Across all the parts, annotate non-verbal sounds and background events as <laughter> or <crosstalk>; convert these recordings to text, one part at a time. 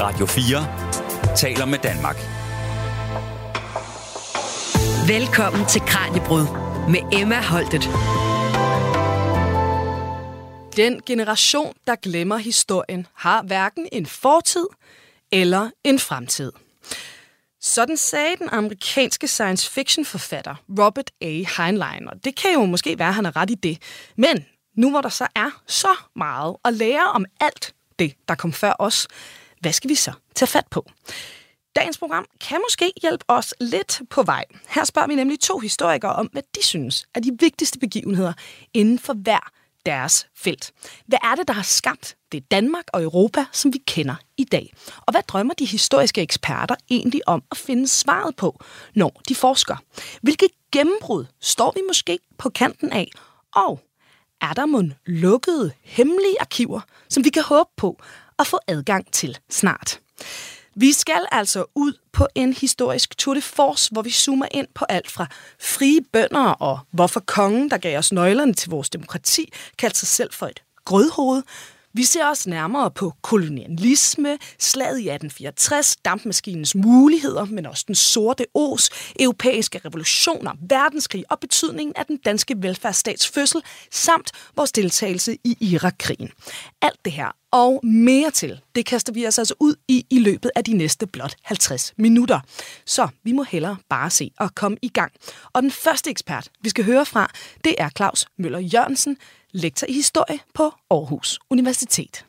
Radio 4 taler med Danmark. Velkommen til Kranjebrud med Emma Holtet. Den generation, der glemmer historien, har hverken en fortid eller en fremtid. Sådan sagde den amerikanske science fiction forfatter Robert A. Heinlein, og det kan jo måske være, at han har ret i det. Men nu hvor der så er så meget at lære om alt det, der kom før os, hvad skal vi så tage fat på? Dagens program kan måske hjælpe os lidt på vej. Her spørger vi nemlig to historikere om, hvad de synes er de vigtigste begivenheder inden for hver deres felt. Hvad er det, der har skabt det Danmark og Europa, som vi kender i dag? Og hvad drømmer de historiske eksperter egentlig om at finde svaret på, når de forsker? Hvilke gennembrud står vi måske på kanten af? Og er der mon lukkede, hemmelige arkiver, som vi kan håbe på at få adgang til snart? Vi skal altså ud på en historisk tour de force, hvor vi zoomer ind på alt fra frie bønder og hvorfor kongen, der gav os nøglerne til vores demokrati, kaldte sig selv for et grødhoved, vi ser også nærmere på kolonialisme, slaget i 1864, dampmaskinens muligheder, men også den sorte ås, europæiske revolutioner, verdenskrig og betydningen af den danske velfærdsstats fødsel, samt vores deltagelse i Irakkrigen. Alt det her og mere til, det kaster vi os altså ud i i løbet af de næste blot 50 minutter. Så vi må hellere bare se og komme i gang. Og den første ekspert, vi skal høre fra, det er Claus Møller Jørgensen, lektor i historie på Aarhus Universitet.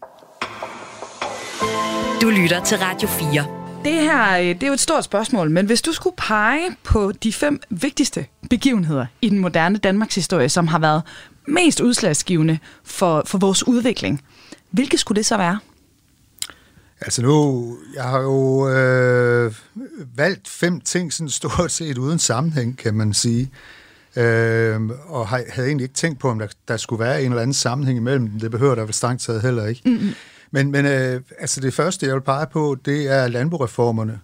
Du lytter til Radio 4. Det her det er jo et stort spørgsmål, men hvis du skulle pege på de fem vigtigste begivenheder i den moderne Danmarks historie, som har været mest udslagsgivende for, for vores udvikling, hvilke skulle det så være? Altså nu, jeg har jo øh, valgt fem ting sådan stort set uden sammenhæng, kan man sige. Øh, og havde egentlig ikke tænkt på, om der, der skulle være en eller anden sammenhæng imellem dem. Det behøver der vel strengt taget heller ikke. Mm-hmm. Men, men øh, altså det første, jeg vil pege på, det er landbrugreformerne.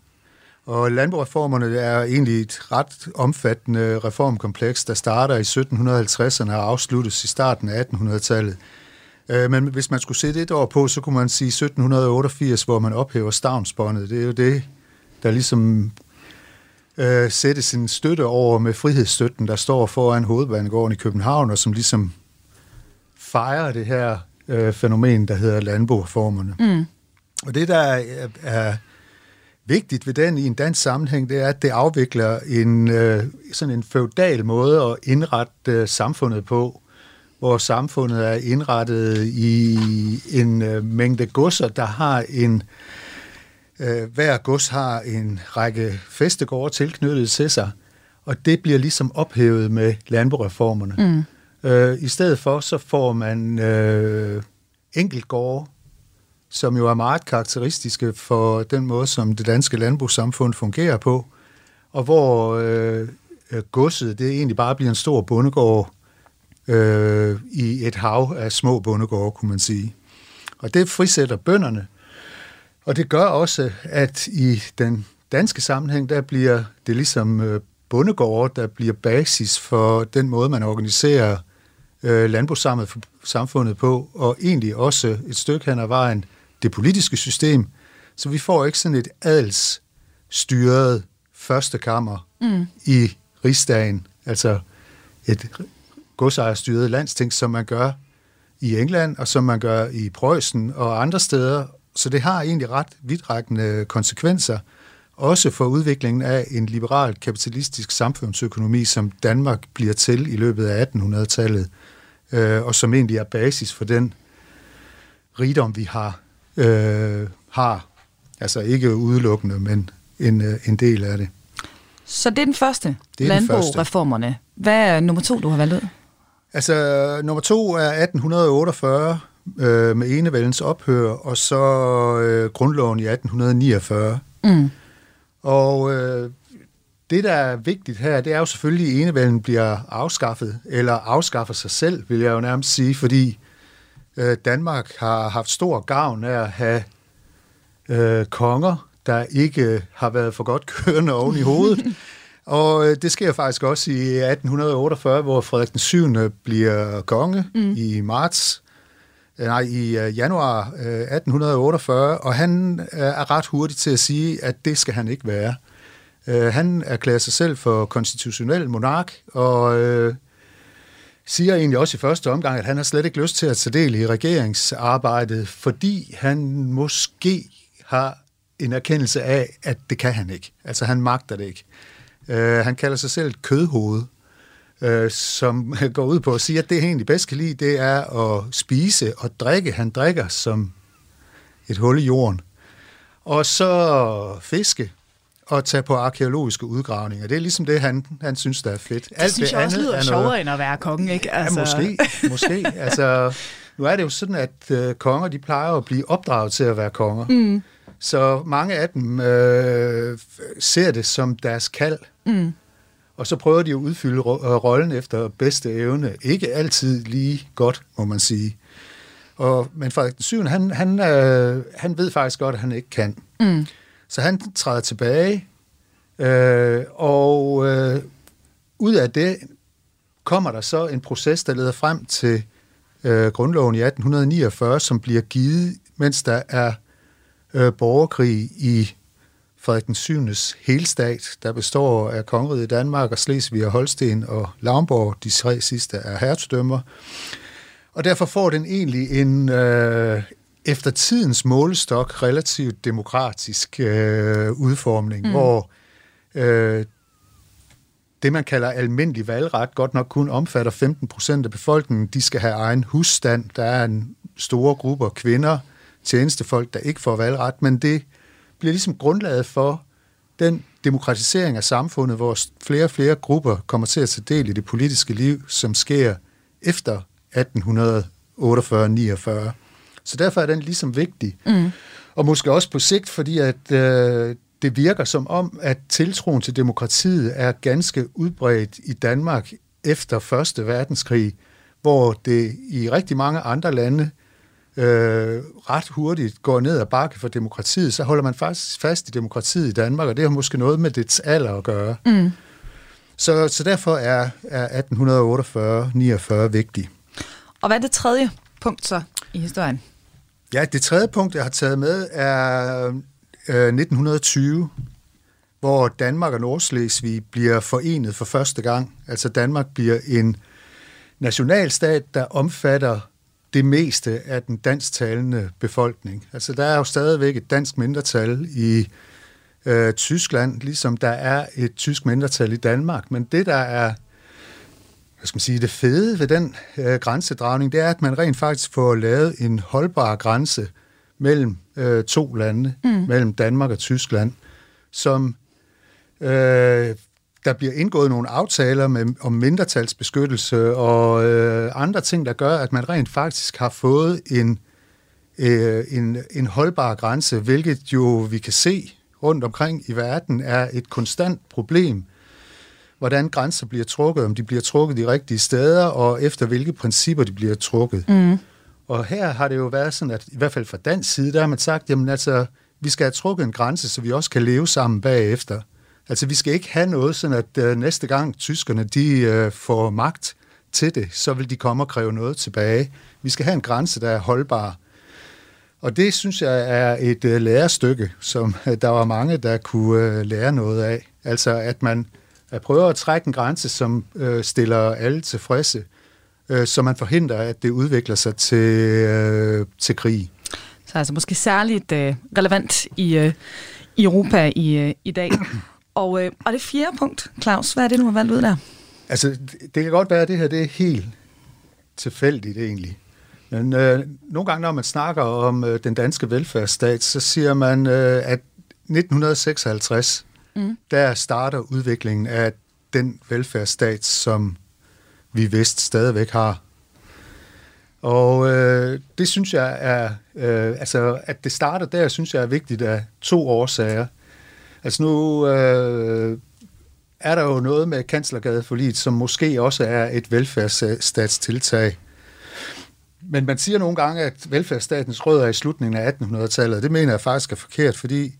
Og landbrugreformerne er egentlig et ret omfattende reformkompleks, der starter i 1750'erne og afsluttes i starten af 1800-tallet. Øh, men hvis man skulle sætte et år på, så kunne man sige 1788, hvor man ophæver stavnsbåndet. Det er jo det, der ligesom øh, sætte sin støtte over med frihedsstøtten, der står foran hovedbanegården i København, og som ligesom fejrer det her øh, fænomen, der hedder landboreformerne. Mm. Og det, der er, er vigtigt ved den i en dansk sammenhæng, det er, at det afvikler en øh, sådan en feudal måde at indrette øh, samfundet på, hvor samfundet er indrettet i en øh, mængde godser, der har en øh, hver gods har en række festegårde tilknyttet til sig, og det bliver ligesom ophævet med landbrugreformerne. Mm. Øh, I stedet for, så får man øh, enkeltgårde, som jo er meget karakteristiske for den måde, som det danske landbrugssamfund fungerer på, og hvor øh, godset, det egentlig bare bliver en stor bondegård øh, i et hav af små bondegårde, kunne man sige. Og det frisætter bønderne, og det gør også, at i den danske sammenhæng, der bliver det ligesom øh, bondegårde, der bliver basis for den måde, man organiserer øh, landbrugssamfundet på, og egentlig også et stykke hen ad vejen det politiske system. Så vi får ikke sådan et adelsstyret første kammer mm. i rigsdagen, altså et godsejerstyret landsting, som man gør i England, og som man gør i Preussen og andre steder, så det har egentlig ret vidtrækkende konsekvenser, også for udviklingen af en liberal kapitalistisk samfundsøkonomi, som Danmark bliver til i løbet af 1800-tallet, øh, og som egentlig er basis for den rigdom, vi har, øh, har. Altså ikke udelukkende, men en, øh, en del af det. Så det er den første, er landbrugreformerne. Hvad er nummer to, du har valgt ud? Altså, nummer to er 1848, øh, med enevældens ophør, og så øh, grundloven i 1849. Mm. Og øh, det, der er vigtigt her, det er jo selvfølgelig, at enevælden bliver afskaffet, eller afskaffer sig selv, vil jeg jo nærmest sige, fordi øh, Danmark har haft stor gavn af at have øh, konger, der ikke har været for godt kørende oven i hovedet. <laughs> Og øh, det sker faktisk også i 1848, hvor Frederik den 7. bliver konge mm. i marts Øh, nej, i øh, januar øh, 1848, og han øh, er ret hurtig til at sige, at det skal han ikke være. Øh, han erklærer sig selv for konstitutionel monark, og øh, siger egentlig også i første omgang, at han har slet ikke lyst til at tage del i regeringsarbejdet, fordi han måske har en erkendelse af, at det kan han ikke. Altså han magter det ikke. Øh, han kalder sig selv et kødhoved, øh, som <laughs> går ud på at sige, at det han egentlig bedst kan lide, det er at spise og drikke. Han drikker som et hul i jorden. Og så fiske og tage på arkeologiske udgravninger. Det er ligesom det, han, han synes, der er fedt. Det Alt synes det jeg også lyder sjovere, end at være konge, ikke? Altså... Ja, måske. måske. <laughs> Altså, nu er det jo sådan, at øh, konger, de plejer at blive opdraget til at være konger. Mm. Så mange af dem øh, ser det som deres kald. Mm. Og så prøver de at udfylde rollen efter bedste evne. Ikke altid lige godt, må man sige. Og, men Frederik den 7. Han, han, øh, han ved faktisk godt, at han ikke kan. Mm. Så han træder tilbage, øh, og øh, ud af det kommer der så en proces, der leder frem til øh, grundloven i 1849, som bliver givet, mens der er øh, borgerkrig i Frederik den 7. helstat, der består af kongeriget Danmark og Slesvig og Holsten og Lavnborg. De tre sidste er hertugdømmer. Og derfor får den egentlig en, øh, efter tidens målestok relativt demokratisk øh, udformning, mm. hvor øh, det, man kalder almindelig valgret, godt nok kun omfatter 15 procent af befolkningen. De skal have egen husstand. Der er en store grupper kvinder, tjenestefolk, der ikke får valgret, men det bliver ligesom grundlaget for den demokratisering af samfundet, hvor flere og flere grupper kommer til at tage del i det politiske liv, som sker efter 1848-49. Så derfor er den ligesom vigtig. Mm. Og måske også på sigt, fordi at øh, det virker som om, at tiltroen til demokratiet er ganske udbredt i Danmark efter Første Verdenskrig, hvor det i rigtig mange andre lande øh, ret hurtigt går ned ad bakke for demokratiet, så holder man faktisk fast i demokratiet i Danmark, og det har måske noget med dets alder at gøre. Mm. Så, så derfor er, er 1848-49 vigtig. Og hvad er det tredje punkt så i historien? Ja, det tredje punkt, jeg har taget med, er øh, 1920, hvor Danmark og Nordslesvig bliver forenet for første gang. Altså Danmark bliver en nationalstat, der omfatter det meste af den dansktalende befolkning. Altså der er jo stadigvæk et dansk mindretal i øh, Tyskland, ligesom der er et tysk mindretal i Danmark. Men det, der er hvad skal man sige, det fede ved den øh, grænsedragning, det er, at man rent faktisk får lavet en holdbar grænse mellem øh, to lande, mm. mellem Danmark og Tyskland, som øh, der bliver indgået nogle aftaler med, om mindretalsbeskyttelse og øh, andre ting, der gør, at man rent faktisk har fået en, øh, en, en holdbar grænse, hvilket jo vi kan se rundt omkring i verden er et konstant problem hvordan grænser bliver trukket, om de bliver trukket de rigtige steder, og efter hvilke principper de bliver trukket. Mm. Og her har det jo været sådan, at i hvert fald fra dansk side, der har man sagt, jamen altså, vi skal have trukket en grænse, så vi også kan leve sammen bagefter. Altså, vi skal ikke have noget, sådan at øh, næste gang tyskerne de øh, får magt til det, så vil de komme og kræve noget tilbage. Vi skal have en grænse, der er holdbar. Og det synes jeg er et øh, lærestykke, som øh, der var mange, der kunne øh, lære noget af. Altså, at man at prøver at trække en grænse, som øh, stiller alle tilfredse, øh, så man forhindrer, at det udvikler sig til, øh, til krig. Så altså måske særligt øh, relevant i, øh, i Europa i, øh, i dag. Og, øh, og det fjerde punkt, Claus, hvad er det, du har valgt ud der? Altså, det, kan godt være, at det her det er helt tilfældigt egentlig. Men øh, nogle gange, når man snakker om øh, den danske velfærdsstat, så siger man, øh, at 1956, mm. der starter udviklingen af den velfærdsstat, som vi vist stadigvæk har. Og øh, det synes jeg er, øh, altså at det starter der, synes jeg er vigtigt af to årsager. Altså nu øh, er der jo noget med kanslergadeforliet, som måske også er et velfærdsstatstiltag. Men man siger nogle gange, at velfærdsstatens rødder er i slutningen af 1800-tallet. Det mener jeg faktisk er forkert, fordi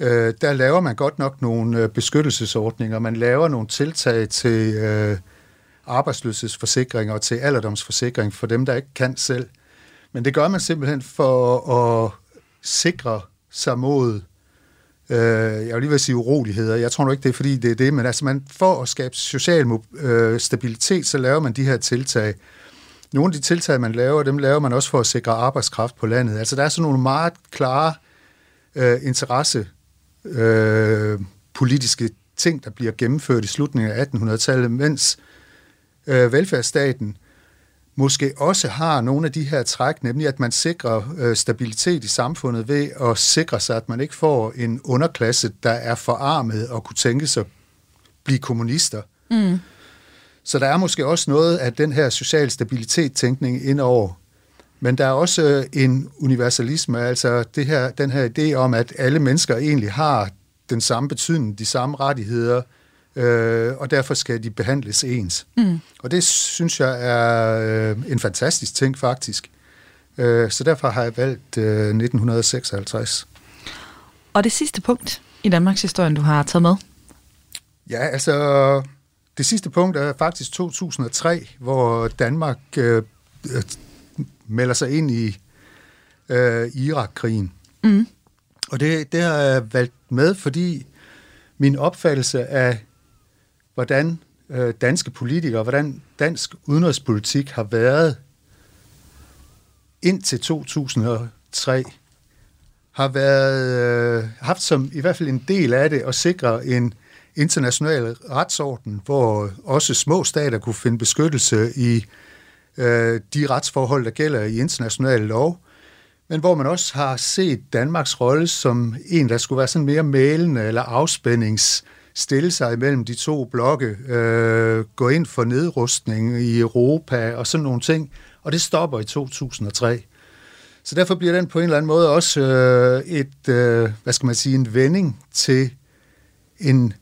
øh, der laver man godt nok nogle øh, beskyttelsesordninger. Man laver nogle tiltag til øh, arbejdsløshedsforsikring og til alderdomsforsikring for dem, der ikke kan selv. Men det gør man simpelthen for at sikre sig mod, øh, jeg vil lige vil sige uroligheder. Jeg tror nu ikke, det er fordi, det er det, men altså man, for at skabe social øh, stabilitet, så laver man de her tiltag. Nogle af de tiltag, man laver, dem laver man også for at sikre arbejdskraft på landet. Altså der er sådan nogle meget klare øh, interesse øh, politiske ting, der bliver gennemført i slutningen af 1800-tallet, mens øh, velfærdsstaten måske også har nogle af de her træk, nemlig at man sikrer øh, stabilitet i samfundet ved at sikre sig, at man ikke får en underklasse, der er forarmet og kunne tænke sig at blive kommunister. Mm. Så der er måske også noget af den her social stabilitet-tænkning indover. Men der er også øh, en universalisme, altså det her, den her idé om, at alle mennesker egentlig har den samme betydning, de samme rettigheder, øh, og derfor skal de behandles ens. Mm. Og det synes jeg er øh, en fantastisk ting faktisk. Øh, så derfor har jeg valgt øh, 1956. Og det sidste punkt i Danmarks historie, du har taget med? Ja, altså det sidste punkt er faktisk 2003, hvor Danmark øh, øh, melder sig ind i øh, Irak-krigen. Mm. Og det, det har jeg valgt med, fordi min opfattelse af hvordan øh, danske politikere, hvordan dansk udenrigspolitik har været indtil 2003, har været øh, haft som i hvert fald en del af det at sikre en international retsorden, hvor også små stater kunne finde beskyttelse i øh, de retsforhold, der gælder i international lov, men hvor man også har set Danmarks rolle som en, der skulle være sådan mere mælende eller afspændings stille sig imellem de to blokke, øh, gå ind for nedrustning i Europa og sådan nogle ting, og det stopper i 2003. Så derfor bliver den på en eller anden måde også øh, et, øh, hvad skal man sige, en vending til en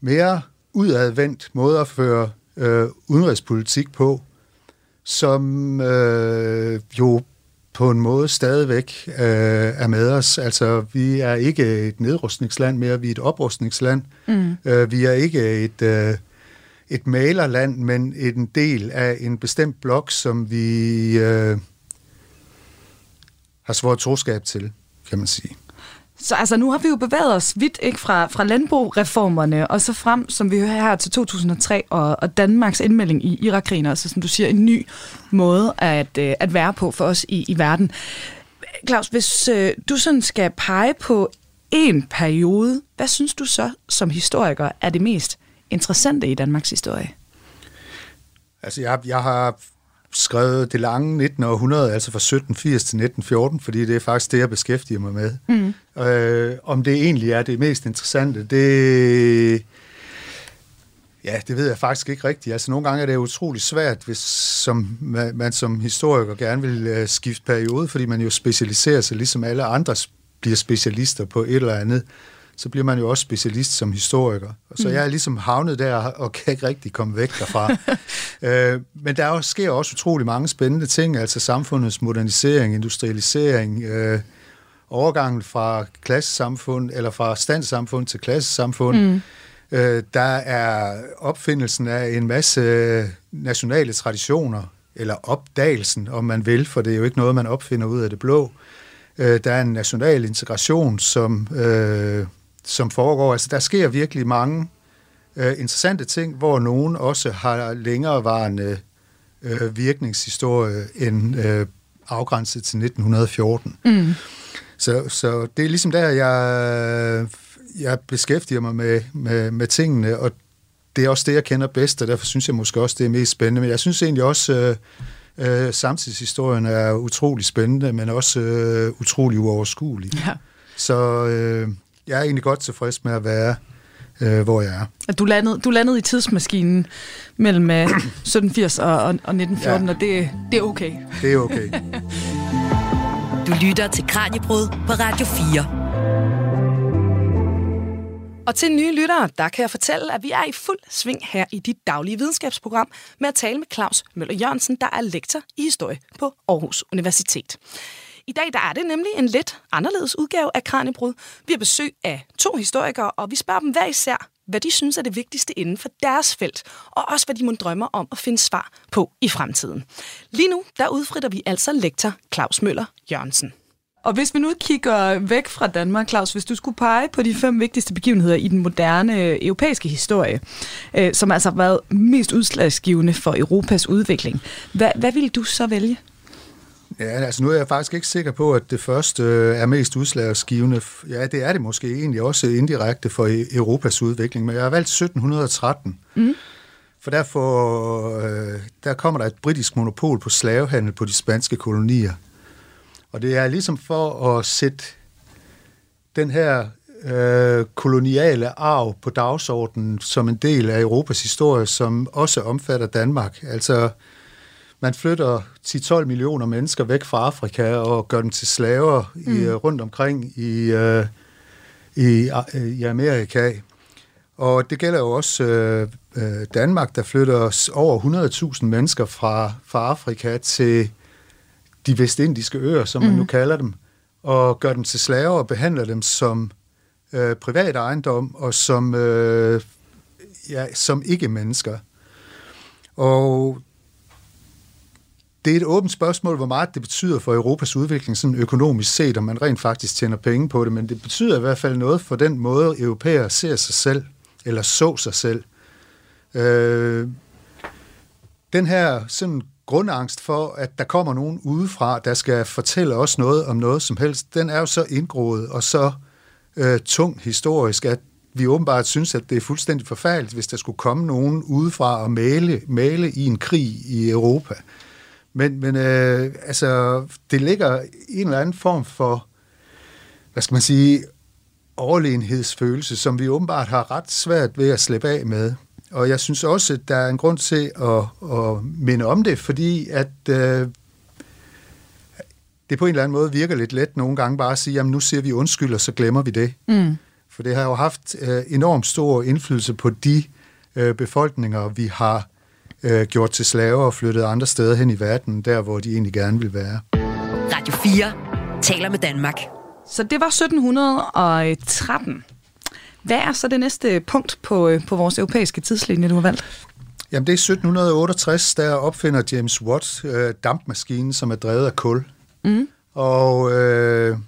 mere udadvendt måde at føre øh, udenrigspolitik på, som øh, jo på en måde stadigvæk øh, er med os. Altså, vi er ikke et nedrustningsland mere, vi er et oprustningsland. Mm. Øh, vi er ikke et, øh, et malerland, men en del af en bestemt blok, som vi øh, har svået troskab til, kan man sige. Så altså, nu har vi jo bevæget os vidt ikke fra, fra landbrugreformerne og så frem, som vi hører her til 2003, og, og Danmarks indmelding i Irakkrigen, altså som du siger, en ny måde at, øh, at være på for os i, i verden. Claus, hvis øh, du sådan skal pege på en periode, hvad synes du så som historiker er det mest interessante i Danmarks historie? Altså, jeg, jeg har skrevet det lange 19. århundrede, altså fra 1780 til 1914, fordi det er faktisk det, jeg beskæftiger mig med. Mm. Øh, om det egentlig er det mest interessante, det... Ja, det ved jeg faktisk ikke rigtigt. Altså, nogle gange er det utrolig svært, hvis som, man, man som historiker gerne vil uh, skifte periode, fordi man jo specialiserer sig, ligesom alle andre bliver specialister på et eller andet så bliver man jo også specialist som historiker. Så mm. jeg er ligesom havnet der og kan ikke rigtig komme væk derfra. <laughs> øh, men der sker også utrolig mange spændende ting, altså samfundets modernisering, industrialisering, øh, overgangen fra klassesamfund, eller fra standsamfund til klassesamfund. Mm. Øh, der er opfindelsen af en masse nationale traditioner, eller opdagelsen, om man vil, for det er jo ikke noget, man opfinder ud af det blå. Øh, der er en national integration, som øh, som foregår. Altså, der sker virkelig mange øh, interessante ting, hvor nogen også har længerevarende øh, virkningshistorie end øh, afgrænset til 1914. Mm. Så, så det er ligesom der, jeg, jeg beskæftiger mig med, med, med tingene, og det er også det, jeg kender bedst, og derfor synes jeg måske også, det er mest spændende. Men jeg synes egentlig også, øh, øh, samtidshistorien er utrolig spændende, men også øh, utrolig uoverskuelig. Ja. Så øh, jeg er egentlig godt tilfreds med at være, øh, hvor jeg er. Du landede, du landede i tidsmaskinen mellem øh, <clears throat> 1780 og, og, 1914, ja. og det, det er okay. Det er okay. du lytter til Kranjebrud på Radio 4. Og til nye lyttere, der kan jeg fortælle, at vi er i fuld sving her i dit daglige videnskabsprogram med at tale med Claus Møller Jørgensen, der er lektor i historie på Aarhus Universitet. I dag der er det nemlig en lidt anderledes udgave af Kranjebrud. Vi har besøg af to historikere, og vi spørger dem hver især, hvad de synes er det vigtigste inden for deres felt, og også hvad de må drømme om at finde svar på i fremtiden. Lige nu, der udfritter vi altså lektor Claus Møller Jørgensen. Og hvis vi nu kigger væk fra Danmark, Claus, hvis du skulle pege på de fem vigtigste begivenheder i den moderne øh, europæiske historie, øh, som altså har været mest udslagsgivende for Europas udvikling, hvad, hvad vil du så vælge? Ja, altså nu er jeg faktisk ikke sikker på, at det første øh, er mest udslagsgivende. Ja, det er det måske egentlig også indirekte for e- Europas udvikling, men jeg har valgt 1713. Mm. For derfor øh, der kommer der et britisk monopol på slavehandel på de spanske kolonier. Og det er ligesom for at sætte den her øh, koloniale arv på dagsordenen som en del af Europas historie, som også omfatter Danmark. Altså, man flytter 10-12 millioner mennesker væk fra Afrika og gør dem til slaver mm. i, rundt omkring i, øh, i, i Amerika. Og det gælder jo også øh, øh Danmark, der flytter over 100.000 mennesker fra, fra Afrika til de vestindiske øer, som man mm. nu kalder dem, og gør dem til slaver og behandler dem som øh, privat ejendom og som, øh, ja, som ikke-mennesker. Og det er et åbent spørgsmål, hvor meget det betyder for Europas udvikling sådan økonomisk set, om man rent faktisk tjener penge på det, men det betyder i hvert fald noget for den måde, europæere ser sig selv, eller så sig selv. Øh, den her sådan grundangst for, at der kommer nogen udefra, der skal fortælle os noget om noget som helst, den er jo så indgroet og så øh, tung historisk, at vi åbenbart synes, at det er fuldstændig forfærdeligt, hvis der skulle komme nogen udefra og male, male i en krig i Europa. Men, men øh, altså, det ligger i en eller anden form for, hvad skal man sige, overlegenhedsfølelse, som vi åbenbart har ret svært ved at slippe af med. Og jeg synes også, at der er en grund til at, at minde om det, fordi at øh, det på en eller anden måde virker lidt let nogle gange bare at sige, jamen nu siger vi undskyld, og så glemmer vi det. Mm. For det har jo haft øh, enormt stor indflydelse på de øh, befolkninger, vi har øh, gjort til slaver og flyttet andre steder hen i verden, der hvor de egentlig gerne vil være. Radio 4 taler med Danmark. Så det var 1713. Hvad er så det næste punkt på, øh, på vores europæiske tidslinje, du har valgt? Jamen det er 1768, der opfinder James Watt øh, dampmaskinen, som er drevet af kul. Mm. Og øh,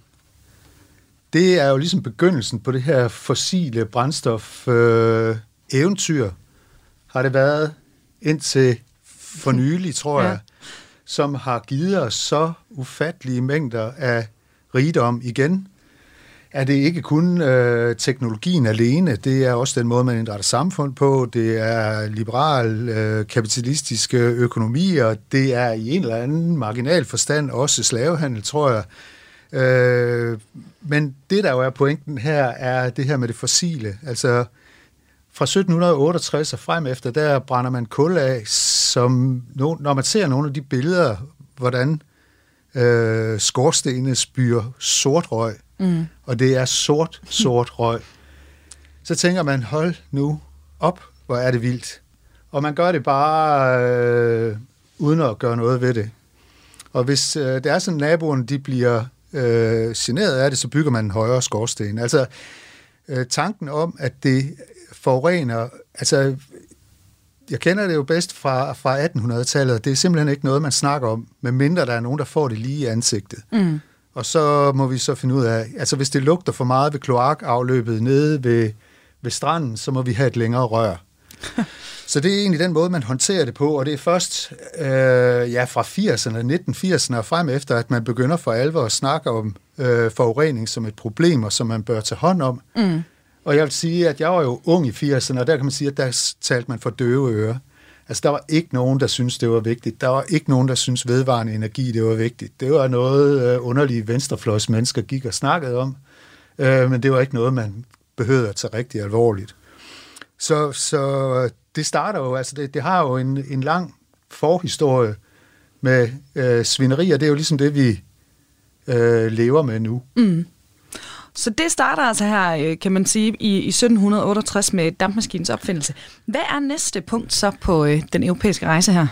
det er jo ligesom begyndelsen på det her fossile brændstof øh, eventyr, har det været indtil for <laughs> nylig, tror ja. jeg, som har givet os så ufattelige mængder af rigdom igen er det ikke kun øh, teknologien alene, det er også den måde, man indretter samfund på, det er liberal, øh, kapitalistiske økonomier, det er i en eller anden marginal forstand også slavehandel, tror jeg. Øh, men det, der jo er pointen her, er det her med det fossile. Altså, fra 1768 og frem efter, der brænder man kul af, som når man ser nogle af de billeder, hvordan øh, skorstene spyr sort røg, mm. og det er sort, sort røg. <laughs> Så tænker man, hold nu op, hvor er det vildt. Og man gør det bare øh, uden at gøre noget ved det. Og hvis øh, det er sådan, at naboerne de bliver øh, generet af det, så bygger man en højere skorsten. Altså øh, tanken om, at det forurener, altså jeg kender det jo bedst fra, fra 1800-tallet, det er simpelthen ikke noget, man snakker om, medmindre der er nogen, der får det lige i ansigtet. Mm. Og så må vi så finde ud af, altså hvis det lugter for meget ved kloakafløbet nede ved, ved stranden, så må vi have et længere rør. <laughs> så det er egentlig den måde, man håndterer det på, og det er først øh, ja, fra 80'erne, 1980'erne og frem efter, at man begynder for alvor at snakke om øh, forurening som et problem, og som man bør tage hånd om. Mm. Og jeg vil sige, at jeg var jo ung i 80'erne, og der kan man sige, at der talte man for døve ører. Altså, der var ikke nogen, der syntes, det var vigtigt. Der var ikke nogen, der syntes, vedvarende energi, det var vigtigt. Det var noget øh, underlige venstrefløjs mennesker gik og snakkede om, øh, men det var ikke noget, man behøvede at tage rigtig alvorligt. Så, så det starter jo, altså det, det har jo en, en lang forhistorie med øh, svinerier. Det er jo ligesom det, vi øh, lever med nu. Mm. Så det starter altså her, øh, kan man sige, i, i 1768 med dampmaskinens opfindelse. Hvad er næste punkt så på øh, den europæiske rejse her?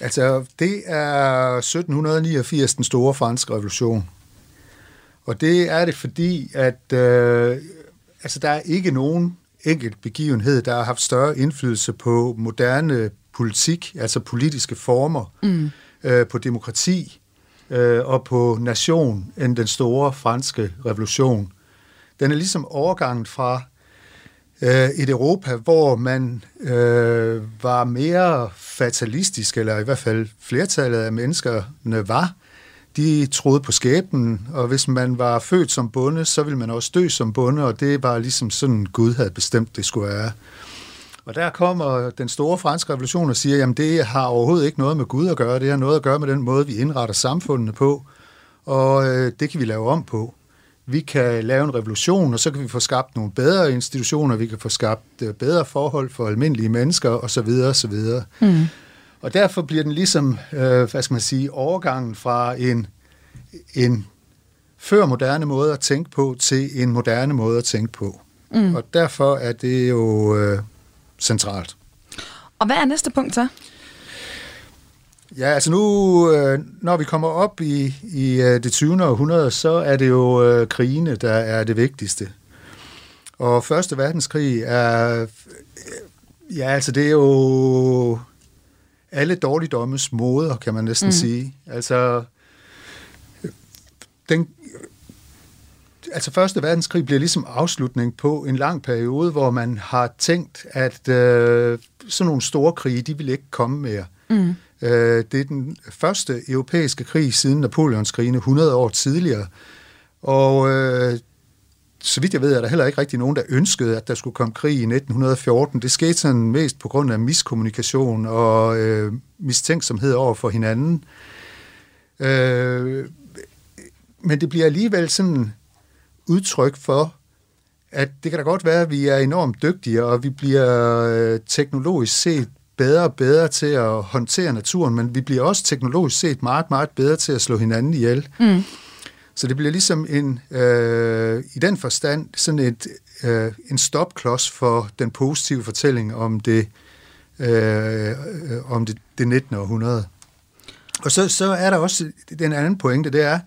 Altså, det er 1789, den store franske revolution. Og det er det fordi, at øh, altså, der er ikke nogen enkelt begivenhed, der har haft større indflydelse på moderne politik, altså politiske former, mm. øh, på demokrati øh, og på nation, end den store franske revolution. Den er ligesom overgangen fra øh, et Europa, hvor man øh, var mere fatalistisk, eller i hvert fald flertallet af menneskerne var, de troede på skæbnen, og hvis man var født som bonde, så ville man også dø som bonde, og det var ligesom sådan, Gud havde bestemt, det skulle være. Og der kommer den store franske revolution og siger, at det har overhovedet ikke noget med Gud at gøre, det har noget at gøre med den måde, vi indretter samfundene på, og øh, det kan vi lave om på. Vi kan lave en revolution, og så kan vi få skabt nogle bedre institutioner, vi kan få skabt øh, bedre forhold for almindelige mennesker, osv. osv. Mm. Og derfor bliver den ligesom, øh, hvad skal man sige, overgangen fra en, en før moderne måde at tænke på til en moderne måde at tænke på. Mm. Og derfor er det jo øh, centralt. Og hvad er næste punkt så? Ja, altså nu, øh, når vi kommer op i, i øh, det 20. århundrede, så er det jo øh, krigene, der er det vigtigste. Og Første Verdenskrig er, ja, altså det er jo alle dårligdommes moder, kan man næsten mm. sige. Altså, den, altså Første Verdenskrig bliver ligesom afslutning på en lang periode, hvor man har tænkt, at øh, sådan nogle store krige, de vil ikke komme mere. Mm. Øh, det er den første europæiske krig siden Napoleonskrigene 100 år tidligere. Og øh, så vidt jeg ved, er der heller ikke rigtig nogen, der ønskede, at der skulle komme krig i 1914. Det skete sådan mest på grund af miskommunikation og øh, mistænksomhed over for hinanden. Øh, men det bliver alligevel sådan udtryk for, at det kan da godt være, at vi er enormt dygtige, og vi bliver øh, teknologisk set bedre og bedre til at håndtere naturen, men vi bliver også teknologisk set meget, meget bedre til at slå hinanden ihjel. Mm. Så det bliver ligesom en, øh, i den forstand sådan et, øh, en stopklods for den positive fortælling om det, øh, om det, det 19. århundrede. Og så, så er der også den anden pointe, det er,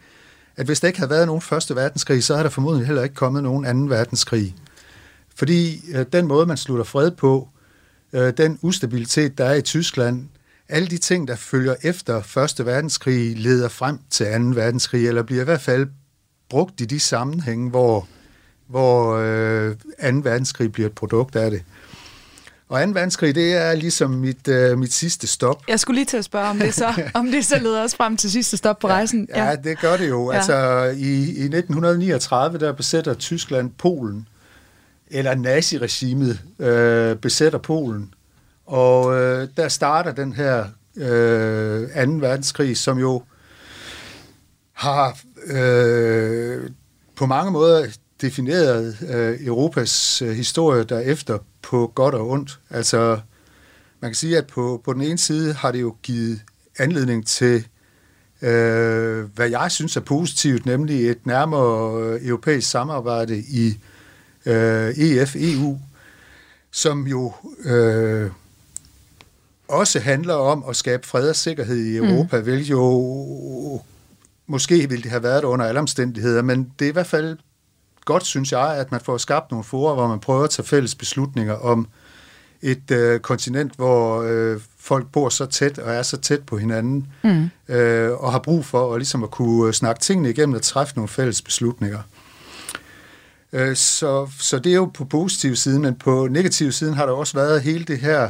at hvis der ikke havde været nogen første verdenskrig, så er der formodentlig heller ikke kommet nogen anden verdenskrig. Fordi øh, den måde, man slutter fred på, øh, den ustabilitet, der er i Tyskland, alle de ting, der følger efter Første Verdenskrig, leder frem til anden verdenskrig, eller bliver i hvert fald brugt i de sammenhænge, hvor, hvor øh, anden verdenskrig bliver et produkt af det. Og 2. verdenskrig, det er ligesom mit, øh, mit sidste stop. Jeg skulle lige til at spørge, om det så, <laughs> om det så leder os frem til sidste stop på rejsen. Ja, ja det gør det jo. Ja. Altså, i, i 1939, der besætter Tyskland Polen, eller naziregimet øh, besætter Polen. Og øh, der starter den her øh, 2. verdenskrig, som jo har øh, på mange måder defineret øh, Europas øh, historie derefter på godt og ondt. Altså, man kan sige, at på, på den ene side har det jo givet anledning til, øh, hvad jeg synes er positivt, nemlig et nærmere øh, europæisk samarbejde i øh, EF, EU, som jo øh, også handler om at skabe fred og sikkerhed i Europa, mm. hvilket jo måske ville det have været under alle omstændigheder, men det er i hvert fald godt, synes jeg, at man får skabt nogle forer, hvor man prøver at tage fælles beslutninger om et øh, kontinent, hvor øh, folk bor så tæt og er så tæt på hinanden, mm. øh, og har brug for at, ligesom at kunne snakke tingene igennem og træffe nogle fælles beslutninger. Øh, så, så det er jo på positiv siden, men på negativ siden har der også været hele det her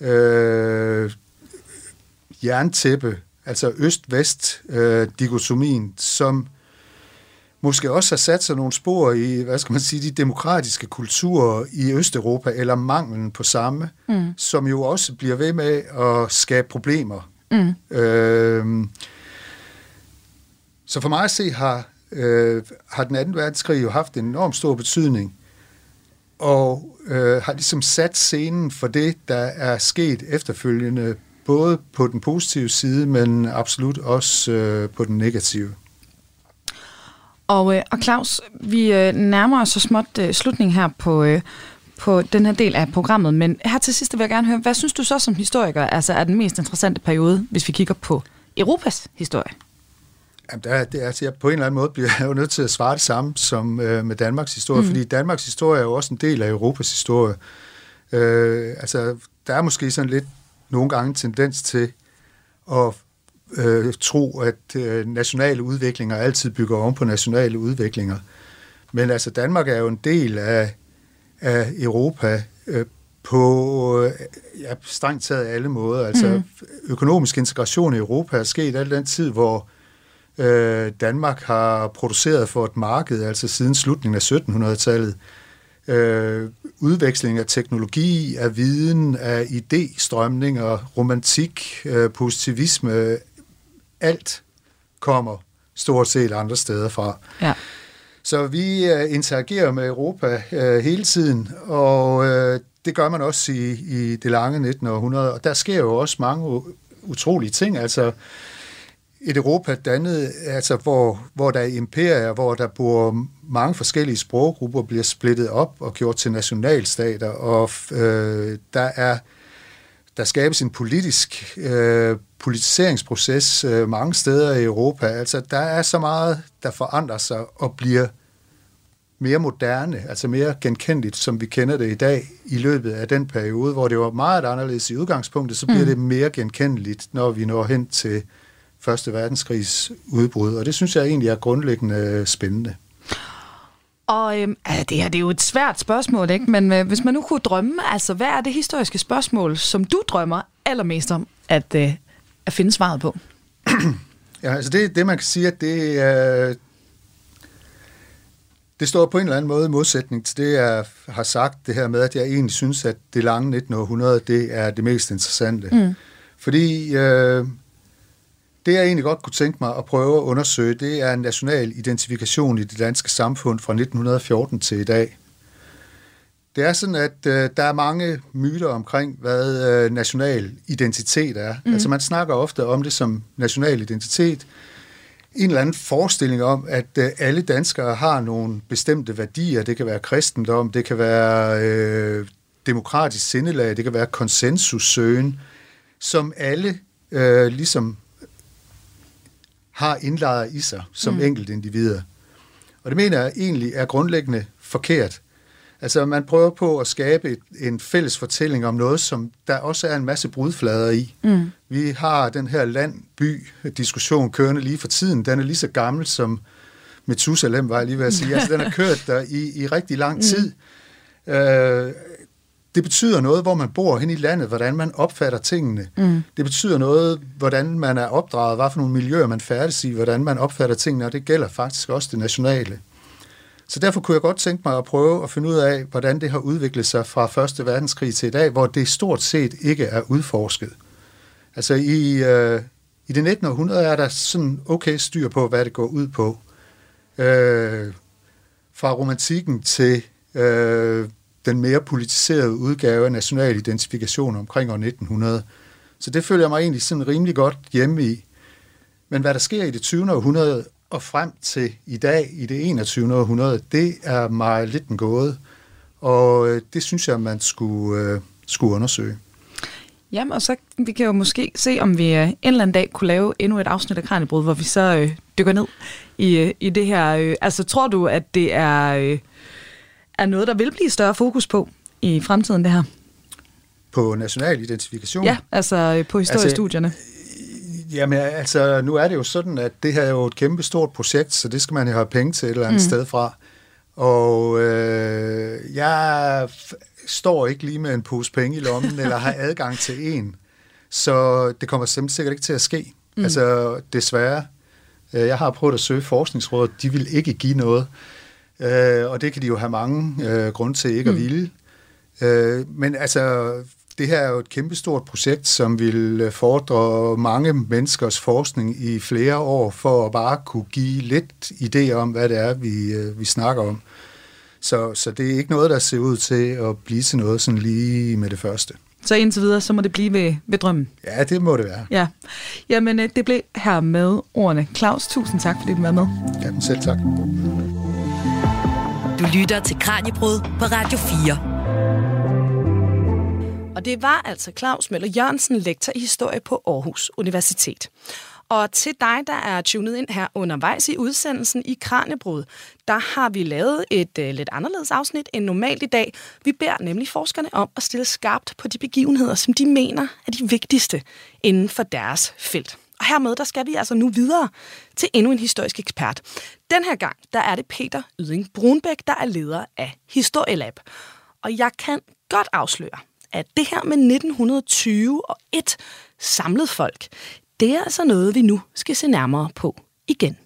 øh, jerntæppe, altså øst-vest-dikotomien, øh, som måske også har sat sig nogle spor i, hvad skal man sige, de demokratiske kulturer i Østeuropa, eller manglen på samme, mm. som jo også bliver ved med at skabe problemer. Mm. Øh, så for mig at se har, øh, har den anden verdenskrig jo haft en enorm stor betydning, og øh, har ligesom sat scenen for det, der er sket efterfølgende, både på den positive side, men absolut også øh, på den negative. Og, øh, og Claus, vi øh, nærmer os så småt øh, slutningen her på, øh, på den her del af programmet, men her til sidst vil jeg gerne høre, hvad synes du så som historiker altså er den mest interessante periode, hvis vi kigger på Europas historie? Jamen, der, det er, altså, jeg, på en eller anden måde bliver <laughs> jeg jo nødt til at svare det samme som øh, med Danmarks historie, mm. fordi Danmarks historie er jo også en del af Europas historie. Øh, altså, der er måske sådan lidt nogle gange tendens til at øh, tro, at øh, nationale udviklinger altid bygger oven på nationale udviklinger. Men altså, Danmark er jo en del af, af Europa øh, på øh, ja, strengt taget alle måder. Altså, mm. økonomisk integration i Europa er sket al den tid, hvor øh, Danmark har produceret for et marked, altså siden slutningen af 1700-tallet. Øh, udveksling af teknologi, af viden, af idéstrømninger, romantik, øh, positivisme, alt kommer stort set andre steder fra. Ja. Så vi uh, interagerer med Europa uh, hele tiden, og uh, det gør man også i, i det lange 19. århundrede, og der sker jo også mange utrolige ting. Altså, et Europa dannet, altså hvor, hvor der er imperier, hvor der bor mange forskellige sproggrupper, bliver splittet op og gjort til nationalstater, og øh, der er der skabes en politisk øh, politiseringsproces øh, mange steder i Europa. Altså, der er så meget, der forandrer sig og bliver mere moderne, altså mere genkendeligt, som vi kender det i dag, i løbet af den periode, hvor det var meget anderledes i udgangspunktet, så bliver mm. det mere genkendeligt, når vi når hen til Første Verdenskrigs udbrud. Og det synes jeg egentlig er grundlæggende spændende. Og øhm, altså, det her det er jo et svært spørgsmål, ikke? men øh, hvis man nu kunne drømme, altså hvad er det historiske spørgsmål, som du drømmer allermest om at, øh, at finde svaret på? <clears throat> ja, altså det, det man kan sige, at det, øh, det står på en eller anden måde i modsætning til det, jeg har sagt, det her med, at jeg egentlig synes, at det lange 19. århundrede, det er det mest interessante. Mm. Fordi øh, det, jeg egentlig godt kunne tænke mig at prøve at undersøge, det er en national identifikation i det danske samfund fra 1914 til i dag. Det er sådan, at øh, der er mange myter omkring, hvad øh, national identitet er. Mm. Altså man snakker ofte om det som national identitet. En eller anden forestilling om, at øh, alle danskere har nogle bestemte værdier. Det kan være kristendom, det kan være øh, demokratisk sindelag, det kan være konsensussøgen, som alle øh, ligesom har indlejret i sig som mm. enkelt individer. Og det mener jeg egentlig er grundlæggende forkert. Altså man prøver på at skabe et, en fælles fortælling om noget, som der også er en masse brudflader i. Mm. Vi har den her land-by-diskussion kørende lige for tiden. Den er lige så gammel som Methusalem, var jeg lige ved at sige. Altså den har <laughs> kørt der i, i rigtig lang mm. tid. Mm. Øh, det betyder noget, hvor man bor hen i landet, hvordan man opfatter tingene. Mm. Det betyder noget, hvordan man er opdraget, hvad for nogle miljøer man færdes i, hvordan man opfatter tingene, og det gælder faktisk også det nationale. Så derfor kunne jeg godt tænke mig at prøve at finde ud af, hvordan det har udviklet sig fra 1. verdenskrig til i dag, hvor det stort set ikke er udforsket. Altså i, øh, i det 19. århundrede er der sådan okay styr på, hvad det går ud på. Øh, fra romantikken til øh, den mere politiserede udgave af national identifikation omkring år 1900. Så det følger jeg mig egentlig sådan rimelig godt hjemme i. Men hvad der sker i det 20. århundrede og frem til i dag, i det 21. århundrede, det er mig lidt en gåde. Og øh, det synes jeg, man skulle, øh, skulle undersøge. Jamen, og så vi kan jo måske se, om vi øh, en eller anden dag kunne lave endnu et afsnit af Kranjebrud, hvor vi så øh, dykker ned i, øh, i det her. Øh, altså, tror du, at det er... Øh, er noget, der vil blive større fokus på i fremtiden, det her? På national identifikation? Ja, altså øh, på historiestudierne. Altså, jamen, altså, nu er det jo sådan, at det her er jo et kæmpe stort projekt, så det skal man jo have penge til et eller andet mm. sted fra. Og øh, jeg står ikke lige med en pose penge i lommen, <laughs> eller har adgang til en. Så det kommer simpelthen sikkert ikke til at ske. Mm. Altså, desværre. Øh, jeg har prøvet at søge forskningsrådet, de vil ikke give noget. Øh, og det kan de jo have mange øh, grunde til ikke mm. at ville. Øh, men altså, det her er jo et kæmpestort projekt, som vil fordre mange menneskers forskning i flere år, for at bare kunne give lidt idé om, hvad det er, vi, øh, vi snakker om. Så, så det er ikke noget, der ser ud til at blive til noget sådan lige med det første. Så indtil videre, så må det blive ved, ved drømmen. Ja, det må det være. Ja. Jamen, øh, det blev her med ordene. Claus, tusind tak, fordi du var med. Jamen, selv tak. Du lytter til Kranjebrud på Radio 4. Og det var altså Claus Møller Jørgensen, lektor i historie på Aarhus Universitet. Og til dig, der er tunet ind her undervejs i udsendelsen i Kranjebrud, der har vi lavet et uh, lidt anderledes afsnit end normalt i dag. Vi beder nemlig forskerne om at stille skarpt på de begivenheder, som de mener er de vigtigste inden for deres felt. Og hermed, der skal vi altså nu videre til endnu en historisk ekspert. Den her gang, der er det Peter Yding Brunbæk, der er leder af Historielab. Og jeg kan godt afsløre, at det her med 1920 og et samlet folk, det er altså noget, vi nu skal se nærmere på igen.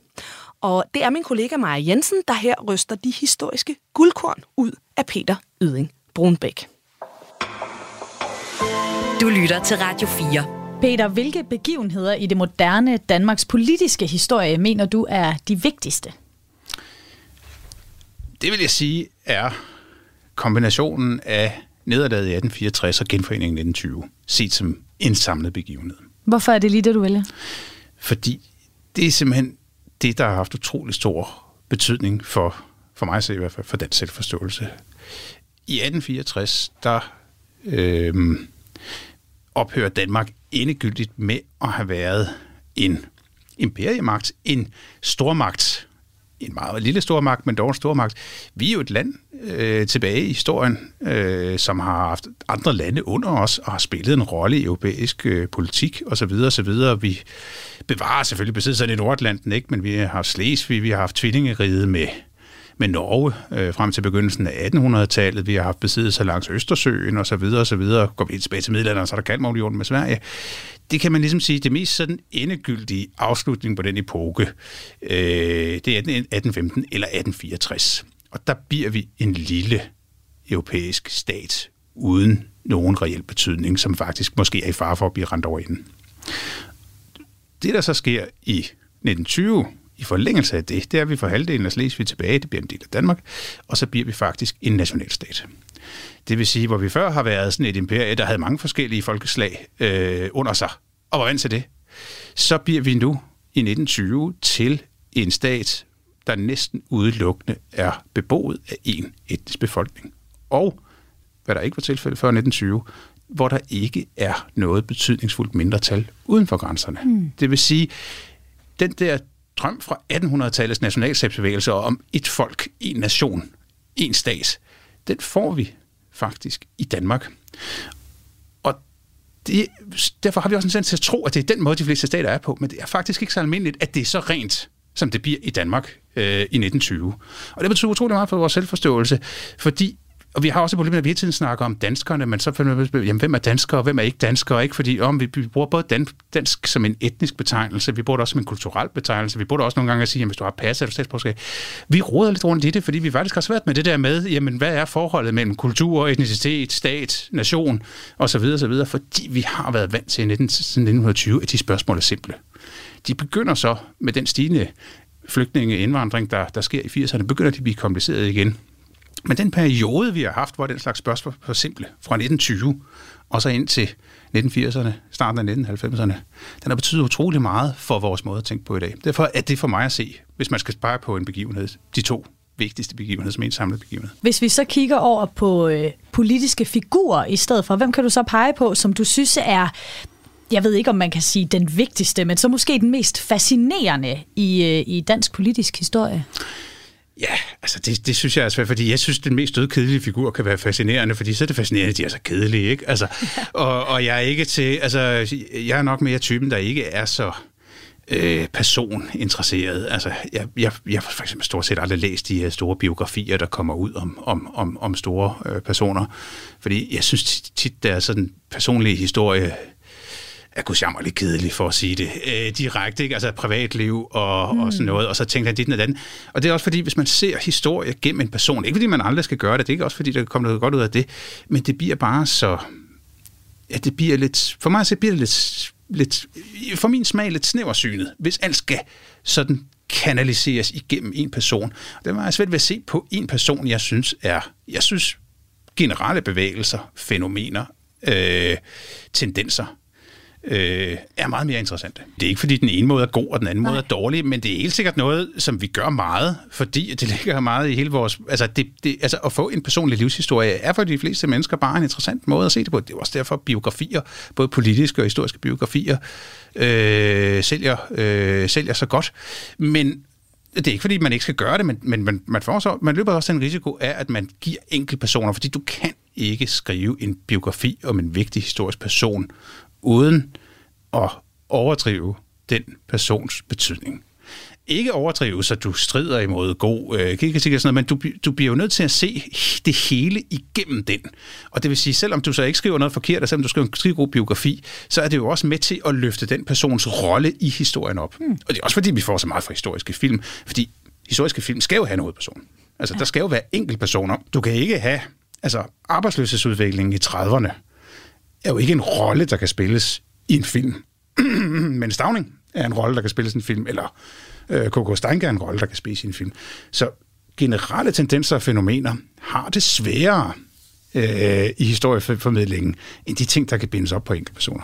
Og det er min kollega Maja Jensen, der her ryster de historiske guldkorn ud af Peter Yding Brunbæk. Du lytter til Radio 4. Peter, hvilke begivenheder i det moderne Danmarks politiske historie mener du er de vigtigste? Det vil jeg sige er kombinationen af nederlaget i 1864 og genforeningen i 1920, set som en samlet begivenhed. Hvorfor er det lige det, du vælger? Fordi det er simpelthen det, der har haft utrolig stor betydning for, for mig selv i hvert fald, for den selvforståelse. I 1864, der øh, ophører Danmark endegyldigt med at have været en imperiemagt, en stormagt, en meget lille stormagt, men dog en stormagt. Vi er jo et land øh, tilbage i historien, øh, som har haft andre lande under os og har spillet en rolle i europæisk øh, politik osv. osv. Vi bevarer selvfølgelig besiddelsen i Nordatlanten, ikke? men vi har haft Slesvig, vi har haft tvillingeriget med med Norge øh, frem til begyndelsen af 1800-tallet. Vi har haft besiddelser langs Østersøen og så videre og så videre. Går vi tilbage til middelalderen, så er der Kalmarunionen med Sverige. Det kan man ligesom sige, det mest sådan endegyldige afslutning på den epoke, øh, det er 1815 eller 1864. Og der bliver vi en lille europæisk stat uden nogen reel betydning, som faktisk måske er i fare for at blive rent over inden. Det, der så sker i 1920, i forlængelse af det, det er, at vi får halvdelen af Slesvig tilbage, det bliver en del af Danmark, og så bliver vi faktisk en nationalstat. Det vil sige, hvor vi før har været sådan et imperie, der havde mange forskellige folkeslag øh, under sig, og var vant til det, så bliver vi nu i 1920 til en stat, der næsten udelukkende er beboet af en etnisk befolkning. Og, hvad der ikke var tilfældet før 1920, hvor der ikke er noget betydningsfuldt mindretal uden for grænserne. Mm. Det vil sige, den der strøm fra 1800-tallets nationalstatsbevægelse om et folk, en nation, en stat, den får vi faktisk i Danmark. Og det, derfor har vi også en tendens til at tro, at det er den måde, de fleste stater er på, men det er faktisk ikke så almindeligt, at det er så rent, som det bliver i Danmark øh, i 1920. Og det betyder utrolig meget for vores selvforståelse, fordi og vi har også et problem, at vi hele tiden snakker om danskerne, men så finder vi, jamen, hvem er danskere, og hvem er ikke danskere? Ikke? Fordi om vi, vi bruger både dan, dansk som en etnisk betegnelse, vi bruger det også som en kulturel betegnelse, vi bruger det også nogle gange at sige, jamen, hvis du har pas eller statsborgerskab. Vi råder lidt rundt i det, fordi vi faktisk har svært med det der med, jamen, hvad er forholdet mellem kultur, etnicitet, stat, nation osv. osv., fordi vi har været vant til 1920, at de spørgsmål er simple. De begynder så med den stigende flygtninge indvandring, der, der sker i 80'erne, begynder de at blive kompliceret igen. Men den periode, vi har haft, hvor den slags spørgsmål for simple, fra 1920 og så ind til 1980'erne, starten af 1990'erne, den har betydet utrolig meget for vores måde at tænke på i dag. Derfor er det for mig at se, hvis man skal spare på en begivenhed, de to vigtigste begivenheder som en samlet begivenhed. Hvis vi så kigger over på øh, politiske figurer i stedet for, hvem kan du så pege på, som du synes er jeg ved ikke, om man kan sige den vigtigste, men så måske den mest fascinerende i, øh, i dansk politisk historie? Ja, altså det, det synes jeg er svært, fordi jeg synes, den mest dødkedelige figur kan være fascinerende, fordi så er det fascinerende, at de er så kedelige, ikke? Altså, <laughs> og, og jeg er ikke til, altså, jeg er nok mere typen, der ikke er så øh, personinteresseret. Altså, jeg, jeg, jeg har for eksempel stort set aldrig læst de her store biografier, der kommer ud om, om, om, om store øh, personer, fordi jeg synes tit, der er sådan personlige historie er kunne lidt kedelig for at sige det øh, direkte, ikke? altså privatliv og, mm. og sådan noget, og så tænkte han dit og den. Og det er også fordi, hvis man ser historie gennem en person, ikke fordi man aldrig skal gøre det, det er ikke også fordi, der kommer noget godt ud af det, men det bliver bare så, ja, det bliver lidt, for mig så bliver det lidt, lidt for min smag lidt snæversynet, hvis alt skal sådan kanaliseres igennem en person. Det var jeg svært ved at se på en person, jeg synes er, jeg synes generelle bevægelser, fænomener, øh, tendenser, øh, er meget mere interessante. Det er ikke, fordi den ene måde er god, og den anden Nej. måde er dårlig, men det er helt sikkert noget, som vi gør meget, fordi det <laughs> ligger meget i hele vores... Altså, det, det, altså at få en personlig livshistorie er for de fleste mennesker bare en interessant måde at se det på. Det er også derfor, biografier, både politiske og historiske biografier, øh, sælger, øh, sælger så godt. Men det er ikke fordi, man ikke skal gøre det, men, men man, man, får så, man løber også den risiko af, at man giver enkelte personer, fordi du kan ikke skrive en biografi om en vigtig historisk person, uden at overdrive den persons betydning. Ikke overdrive, så du strider imod god øh, kirkekritik og sådan noget, men du, du bliver jo nødt til at se det hele igennem den. Og det vil sige, selvom du så ikke skriver noget forkert, og selvom du skriver en skide god biografi, så er det jo også med til at løfte den persons rolle i historien op. Hmm. Og det er også fordi, vi får så meget fra historiske film, fordi historiske film skal jo have en hovedperson. Altså, ja. der skal jo være enkeltpersoner. Du kan ikke have altså, arbejdsløshedsudviklingen i 30'erne er jo ikke en rolle, der kan spilles i en film. <clears throat> Men Stavning er en rolle, der kan spilles i en film, eller øh, K.K. Steinke er en rolle, der kan spilles i en film. Så generelle tendenser og fænomener har det sværere øh, i historieformidlingen, end de ting, der kan bindes op på enkelte personer.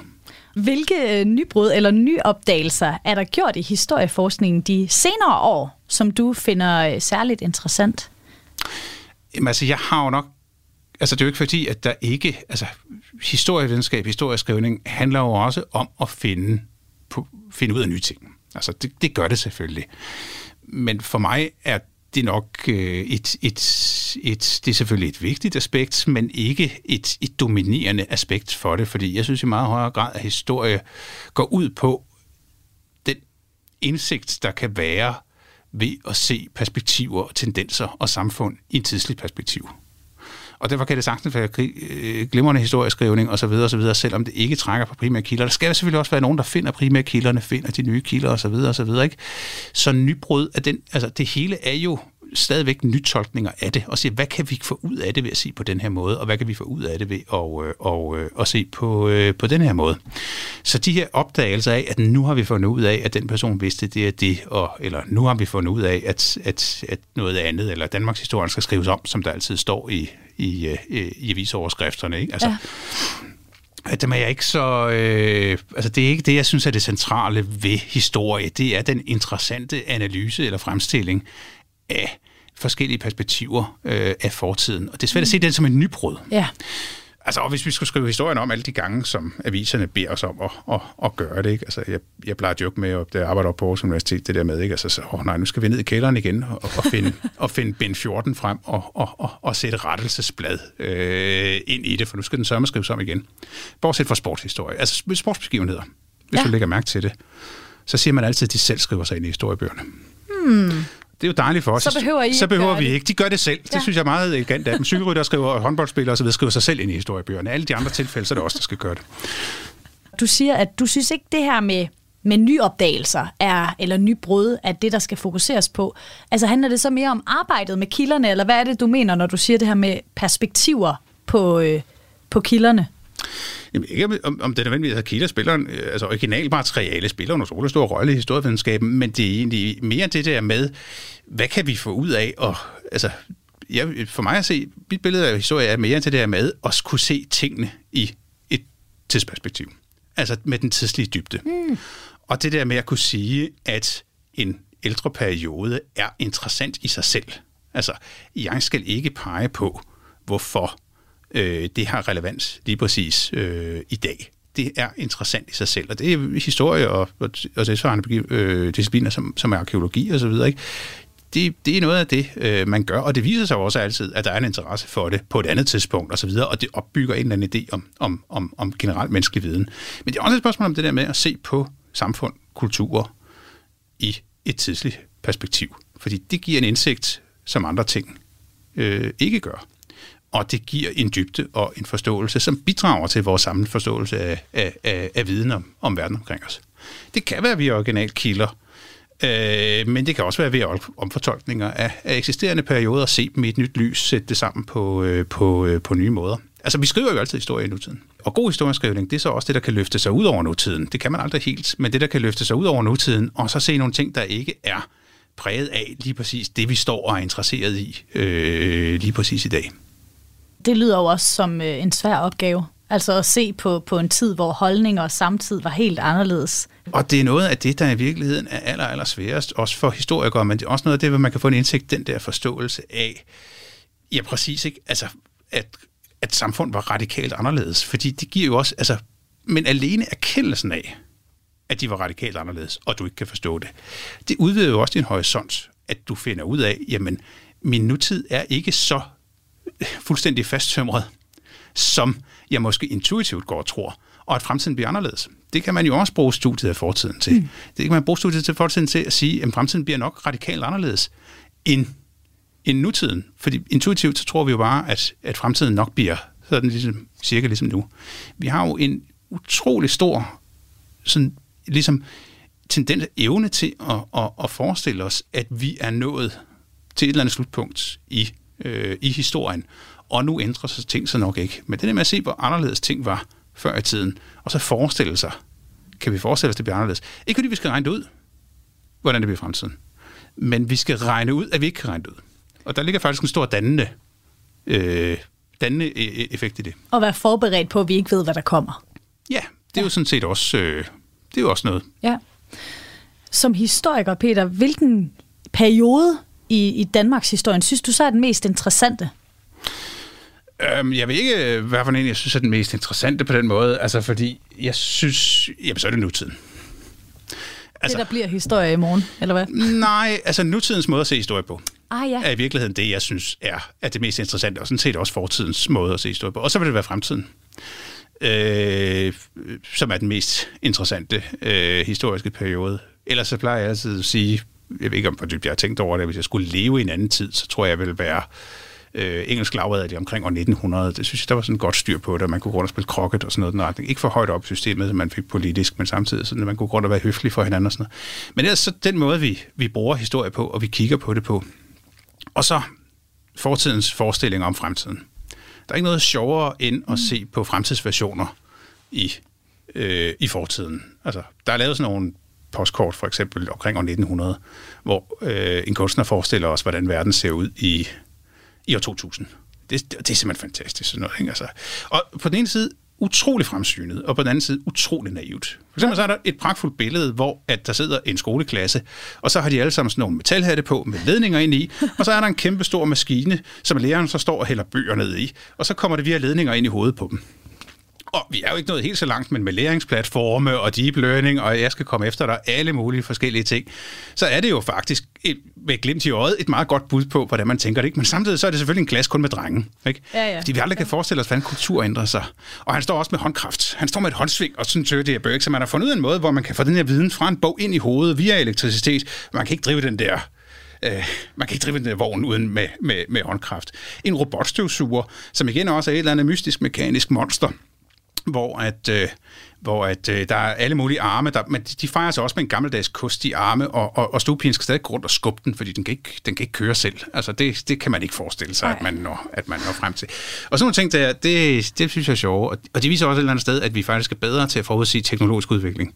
Hvilke øh, nybrud eller nyopdagelser er der gjort i historieforskningen de senere år, som du finder øh, særligt interessant? Jamen, altså, jeg har jo nok altså det er jo ikke fordi, at der ikke, altså historievidenskab, historieskrivning handler jo også om at finde, på, finde ud af nye ting. Altså det, det gør det selvfølgelig. Men for mig er det nok øh, et, et, et, det er selvfølgelig et vigtigt aspekt, men ikke et, et dominerende aspekt for det, fordi jeg synes i meget højere grad, at historie går ud på den indsigt, der kan være ved at se perspektiver, tendenser og samfund i en tidslig perspektiv. Og derfor kan det sagtens være øh, glimrende historieskrivning osv., osv., selvom det ikke trækker på primære kilder. Der skal selvfølgelig også være nogen, der finder primære kilderne, finder de nye kilder osv., osv., ikke? Så nybrud af den, altså det hele er jo stadigvæk nytolkninger af det, og se, hvad kan vi få ud af det ved at se på den her måde, og hvad kan vi få ud af det ved at, øh, og, øh, og, og se på, på den her måde. Så de her opdagelser af, at nu har vi fundet ud af, at den person vidste det er det, og, eller nu har vi fundet ud af, at, at, at noget andet, eller Danmarks historie skal skrives om, som der altid står i, i, øh, i avisoverskrifterne. Ikke? Altså, ja. Dem er jeg ikke så... Øh, altså, det er ikke det, jeg synes er det centrale ved historie. Det er den interessante analyse eller fremstilling af forskellige perspektiver øh, af fortiden. Og det er svært at se den som en nybrud. Ja. Altså, og hvis vi skulle skrive historien om alle de gange, som aviserne beder os om at, at, at gøre det, ikke? Altså, jeg, jeg plejer at joke med, at jeg arbejder på Aarhus Universitet, det der med, ikke? Altså, så, åh nej, nu skal vi ned i kælderen igen og, og finde, <laughs> og finde bind 14 frem og, og, og, og sætte rettelsesblad øh, ind i det, for nu skal den sørme skrives om igen. Bortset fra sportshistorie, altså sportsbegivenheder, hvis ja. du lægger mærke til det, så siger man altid, at de selv skriver sig ind i historiebøgerne. Hmm. Det er jo dejligt for os. Så behøver, I så behøver vi det. ikke. De gør det selv. Det ja. synes jeg er meget elegant af dem. Cykelrytter skriver, håndboldspillere osv. skriver sig selv ind i historiebøgerne. Alle de andre tilfælde, så er det også der skal gøre det. Du siger, at du synes ikke det her med med nyopdagelser er, eller nybrud er det, der skal fokuseres på. Altså handler det så mere om arbejdet med kilderne, eller hvad er det, du mener, når du siger det her med perspektiver på, øh, på kilderne? Jamen, ikke om, om det nødvendigvis er kilder spiller, øh, altså originalmateriale spiller en utrolig stor rolle i historievidenskaben, men det er egentlig mere det der med, hvad kan vi få ud af, og altså, jeg, for mig at se, mit billede af historie er mere til det her med at kunne se tingene i et tidsperspektiv. Altså med den tidslige dybde. Mm. Og det der med at kunne sige, at en ældre periode er interessant i sig selv. Altså, jeg skal ikke pege på, hvorfor øh, det har relevans lige præcis øh, i dag. Det er interessant i sig selv, og det er historie og, og, og tilsvarende øh, discipliner, som, som er arkeologi og så videre, ikke? Det, det er noget af det, øh, man gør, og det viser sig også altid, at der er en interesse for det på et andet tidspunkt og så videre, og det opbygger en eller anden idé om, om, om, om generelt menneskelig viden. Men det er også et spørgsmål om det der med at se på samfund, kulturer i et tidsligt perspektiv, fordi det giver en indsigt, som andre ting øh, ikke gør og det giver en dybde og en forståelse, som bidrager til vores samlede forståelse af, af, af, af viden om, om verden omkring os. Det kan være via originalkilder, øh, men det kan også være via omfortolkninger af, af eksisterende perioder, se dem i et nyt lys, sætte det sammen på, øh, på, øh, på nye måder. Altså, vi skriver jo altid historie i nutiden. Og god historieskrivning, det er så også det, der kan løfte sig ud over nutiden. Det kan man aldrig helt, men det, der kan løfte sig ud over nutiden, og så se nogle ting, der ikke er præget af lige præcis det, vi står og er interesseret i øh, lige præcis i dag det lyder jo også som øh, en svær opgave. Altså at se på, på en tid, hvor holdninger og samtid var helt anderledes. Og det er noget af det, der i virkeligheden er aller, aller sværest, også for historikere, men det er også noget af det, hvor man kan få en indsigt, den der forståelse af, ja præcis ikke, altså at, at samfund var radikalt anderledes, fordi det giver jo også, altså, men alene erkendelsen af, at de var radikalt anderledes, og du ikke kan forstå det, det udvider jo også din horisont, at du finder ud af, jamen, min nutid er ikke så fuldstændig fasttømret, som jeg måske intuitivt går og tror, og at fremtiden bliver anderledes. Det kan man jo også bruge studiet af fortiden til. Mm. Det kan man bruge studiet af fortiden til at sige, at fremtiden bliver nok radikalt anderledes end, end nutiden. Fordi intuitivt så tror vi jo bare, at, at fremtiden nok bliver sådan ligesom, cirka ligesom nu. Vi har jo en utrolig stor sådan, ligesom, tendens, evne til at, at, at forestille os, at vi er nået til et eller andet slutpunkt i, øh, i historien, og nu ændrer sig ting så nok ikke. Men det der med at se, hvor anderledes ting var før i tiden, og så forestille sig, kan vi forestille os, det bliver anderledes. Ikke fordi vi skal regne det ud, hvordan det bliver i fremtiden, men vi skal regne ud, at vi ikke kan regne det ud. Og der ligger faktisk en stor dannende, øh, dannende e- e- effekt i det. Og være forberedt på, at vi ikke ved, hvad der kommer. Ja, det er ja. jo sådan set også, øh, det er jo også noget. Ja. Som historiker, Peter, hvilken periode i, i Danmarks historien synes du så er den mest interessante? Øhm, jeg ved ikke, hvad for en jeg synes er den mest interessante på den måde. Altså, fordi jeg synes... Jamen, så er det nutiden. Altså, det, der bliver historie i morgen, eller hvad? Nej, altså nutidens måde at se historie på, Ah ja. er i virkeligheden det, jeg synes er, er det mest interessante, og sådan set også fortidens måde at se historie på. Og så vil det være fremtiden, øh, som er den mest interessante øh, historiske periode. Ellers så plejer jeg altid at sige, jeg ved ikke, om jeg har tænkt over det, hvis jeg skulle leve i en anden tid, så tror jeg, jeg ville være øh, engelsk lavredder omkring år 1900. Det synes jeg, der var sådan godt styr på det, man kunne gå rundt og spille krokket og sådan noget den retning. Ikke for højt op i systemet, som man fik politisk, men samtidig sådan, at man kunne gå rundt og være høflig for hinanden og sådan noget. Men det er så den måde, vi, vi bruger historie på, og vi kigger på det på. Og så fortidens forestillinger om fremtiden. Der er ikke noget sjovere end at se på fremtidsversioner i, øh, i fortiden. Altså, der er lavet sådan nogle postkort, for eksempel omkring år 1900, hvor øh, en kunstner forestiller os, hvordan verden ser ud i, i år 2000. Det, det er simpelthen fantastisk. Sådan noget, ikke? Altså, og på den ene side utrolig fremsynet, og på den anden side utrolig naivt. For eksempel så er der et pragtfuldt billede, hvor at der sidder en skoleklasse, og så har de alle sammen sådan nogle metalhatte på med ledninger ind i, og så er der en kæmpe stor maskine, som læreren så står og hælder bøger ned i, og så kommer det via ledninger ind i hovedet på dem. Og vi er jo ikke nået helt så langt, men med læringsplatforme og deep learning, og jeg skal komme efter dig, alle mulige forskellige ting, så er det jo faktisk et, med glimt i øjet et meget godt bud på, hvordan man tænker det. Ikke? Men samtidig så er det selvfølgelig en glas kun med drenge. Ikke? Ja, ja. Fordi vi aldrig kan forestille os, hvordan kultur ændrer sig. Og han står også med håndkraft. Han står med et håndsving og sådan tør det her bøg, så man har fundet ud af en måde, hvor man kan få den her viden fra en bog ind i hovedet via elektricitet. Man kan ikke drive den der Øh, man kan ikke drive den der vogn uden med, med, med håndkraft. En robotstøvsuger, som igen også er et eller andet mystisk mekanisk monster, hvor at, øh, hvor at øh, der er alle mulige arme, der, men de fejrer sig også med en gammeldags kost i arme, og, og, og stuepigen skal stadig gå rundt og skubbe den, fordi den kan ikke, den kan ikke køre selv. Altså det, det kan man ikke forestille sig, at man, når, at man når frem til. Og sådan nogle ting, der, det, det synes jeg er sjovt, og, og det viser også et eller andet sted, at vi faktisk er bedre til at forudsige teknologisk udvikling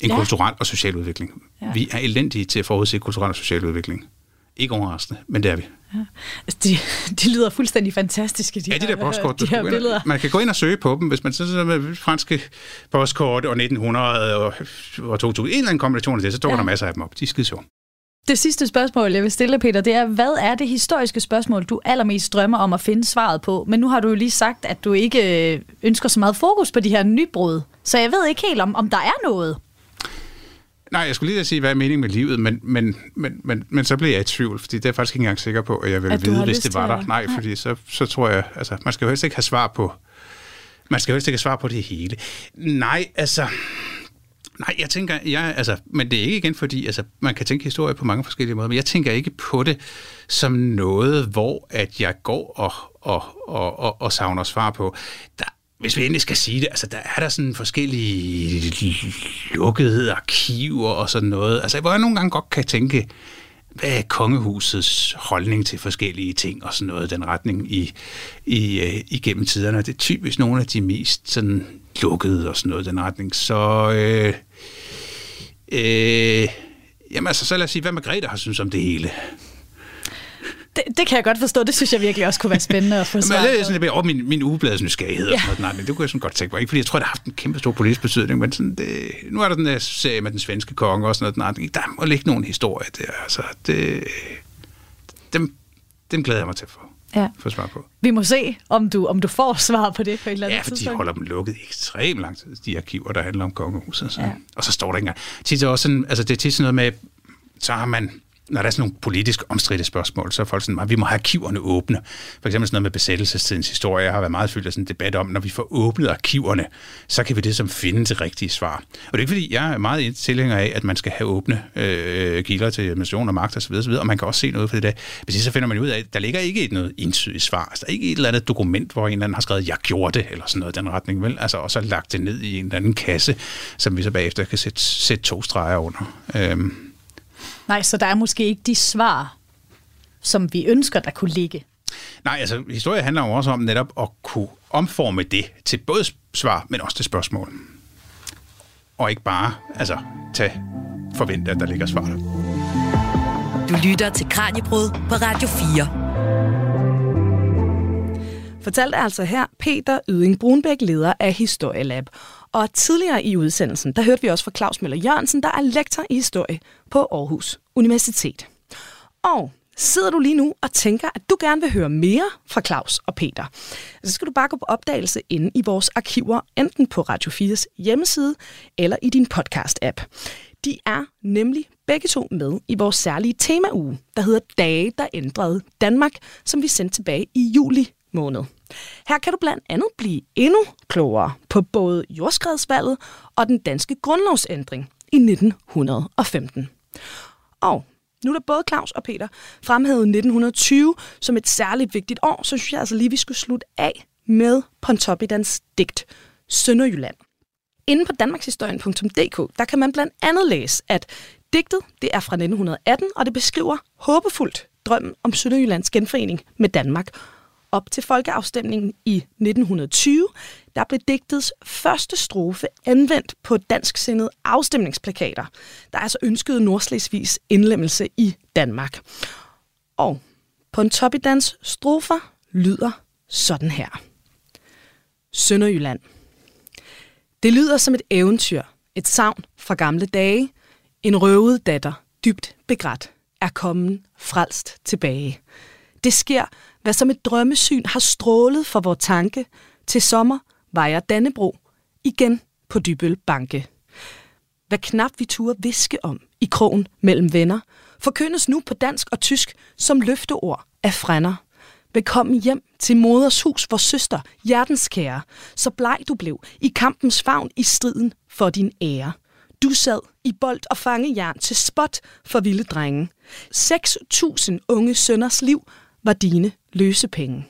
end Ja. kulturel og social udvikling. Ja. Vi er elendige til at forudsige kulturel og social udvikling. Ikke overraskende, men det er vi. Altså, de, de lyder fuldstændig fantastiske, de Ja, de her, der postkort, de du her skulle gå billeder. ind, man kan gå ind og søge på dem, hvis man så med franske postkort og 1900 og, og 2000, en eller anden kombination af det, så dukker Ja. ja. der masser af dem op. De er skide sjove. Det sidste spørgsmål, jeg vil stille, Peter, det er, hvad er det historiske spørgsmål, du allermest drømmer om at finde svaret på? Men nu har du jo lige sagt, at du ikke øh, ønsker så meget fokus på de her nybrud. Så jeg ved ikke helt, om, om der er noget. Nej, jeg skulle lige sige, hvad er meningen med livet, men, men, men, men, men så blev jeg i tvivl, fordi det er jeg faktisk ikke engang sikker på, at jeg ville At vide, hvis det var der. Nej, Nej. fordi så, så tror jeg, altså, man skal jo helst ikke have svar på, man skal jo helst ikke have svar på det hele. Nej, altså, Nej, jeg tænker, jeg, altså, men det er ikke igen, fordi altså, man kan tænke historie på mange forskellige måder, men jeg tænker ikke på det som noget, hvor at jeg går og, og, og, og, og savner svar på. Der, hvis vi endelig skal sige det, altså der er der sådan forskellige lukkede arkiver og sådan noget, altså hvor jeg nogle gange godt kan tænke, hvad er kongehusets holdning til forskellige ting og sådan noget, den retning i, i, øh, igennem tiderne. Det er typisk nogle af de mest sådan lukkede og sådan noget, den retning. Så øh, øh, jamen altså, så lad os sige, hvad Margrethe har synes om det hele. Det, det kan jeg godt forstå. Det synes jeg virkelig også kunne være spændende at få Men svar det er sådan mere over min, min ugebladets nysgerrighed og Ja. sådan noget. Nej, men det kunne jeg sådan godt tænke mig. Ikke fordi jeg tror, det har haft en kæmpe stor politisk betydning, men sådan, det, nu er der den der serie med den svenske konge og sådan noget. Nej, der må ligge nogle historier der. Altså, det, dem, dem glæder jeg mig til at få, Ja. få svar på. Vi må se, om du, om du får svar på det på et eller andet Ja, for de tidspunkt. holder dem lukket ekstremt lang tid, de arkiver, der handler om kongehuset. Så. Ja. Og så står der ikke engang. Tit er også sådan, altså det er tit sådan noget med, så har man, når der er sådan nogle politisk omstridte spørgsmål, så er folk sådan, at vi må have arkiverne åbne. For eksempel sådan noget med besættelsestidens historie. Jeg har været meget fyldt af sådan en debat om, når vi får åbnet arkiverne, så kan vi det som finde det rigtige svar. Og det er ikke fordi, jeg er meget tilhænger af, at man skal have åbne øh, kilder til mission og magt osv., osv., og man kan også se noget for det der. Men så finder man ud af, at der ligger ikke et noget entydigt svar. Altså, der er ikke et eller andet dokument, hvor en eller anden har skrevet, jeg gjorde det, eller sådan noget i den retning, vel? Altså, og så lagt det ned i en eller anden kasse, som vi så bagefter kan sætte, sætte to streger under. Øhm, Nej, så der er måske ikke de svar, som vi ønsker, der kunne ligge. Nej, altså historie handler jo også om netop at kunne omforme det til både svar, men også til spørgsmål. Og ikke bare altså, tage forvente, at der ligger svar der. Du lytter til Kranjebrud på Radio 4. Fortalte altså her Peter Yding Brunbæk, leder af Historielab. Og tidligere i udsendelsen, der hørte vi også fra Claus Møller Jørgensen, der er lektor i historie på Aarhus Universitet. Og sidder du lige nu og tænker, at du gerne vil høre mere fra Claus og Peter, så skal du bare gå på opdagelse inde i vores arkiver, enten på Radio 4's hjemmeside eller i din podcast-app. De er nemlig begge to med i vores særlige temauge, der hedder Dage, der ændrede Danmark, som vi sendte tilbage i juli måned. Her kan du blandt andet blive endnu klogere på både jordskredsvalget og den danske grundlovsændring i 1915. Og nu er der både Claus og Peter fremhævet 1920 som et særligt vigtigt år, så synes jeg altså lige, vi skulle slutte af med Pontoppidans digt Sønderjylland. Inde på danmarkshistorien.dk, der kan man blandt andet læse, at digtet det er fra 1918, og det beskriver håbefuldt drømmen om Sønderjyllands genforening med Danmark. Op til folkeafstemningen i 1920, der blev digtets første strofe anvendt på dansksindede afstemningsplakater, der altså ønskede Nordslesvigs indlemmelse i Danmark. Og Pontoppidans strofer lyder sådan her. Sønderjylland. Det lyder som et eventyr, et savn fra gamle dage. En røvet datter, dybt begrædt, er kommen frelst tilbage. Det sker, hvad som et drømmesyn har strålet for vor tanke. Til sommer vejer Dannebro igen på Dybøl Banke. Hvad knap vi turde viske om i krogen mellem venner, forkyndes nu på dansk og tysk som løfteord af frænder. Velkommen hjem til moders hus, hvor søster, hjertenskære, så bleg du blev i kampens favn i striden for din ære. Du sad i bold og fangejern til spot for vilde drenge. 6.000 unge sønders liv var dine løsepenge.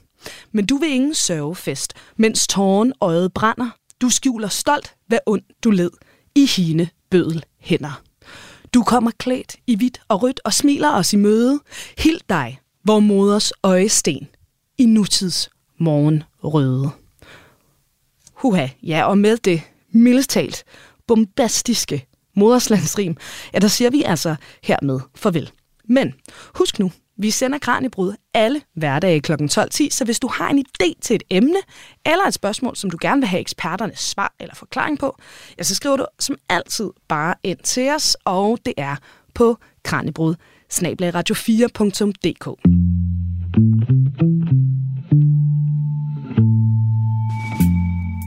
Men du vil ingen sørgefest, mens tåren øjet brænder. Du skjuler stolt, hvad ond du led i hine bødel hænder. Du kommer klædt i hvidt og rødt og smiler os i møde. Hild dig, hvor moders øjesten i nutids morgen røde. Huha, ja, og med det mildestalt bombastiske moderslandsrim, ja, der siger vi altså hermed farvel. Men husk nu, vi sender Kranjebrud alle hverdage kl. 12.10, så hvis du har en idé til et emne, eller et spørgsmål, som du gerne vil have eksperternes svar eller forklaring på, ja, så skriver du som altid bare ind til os, og det er på kranjebrud radio4.dk.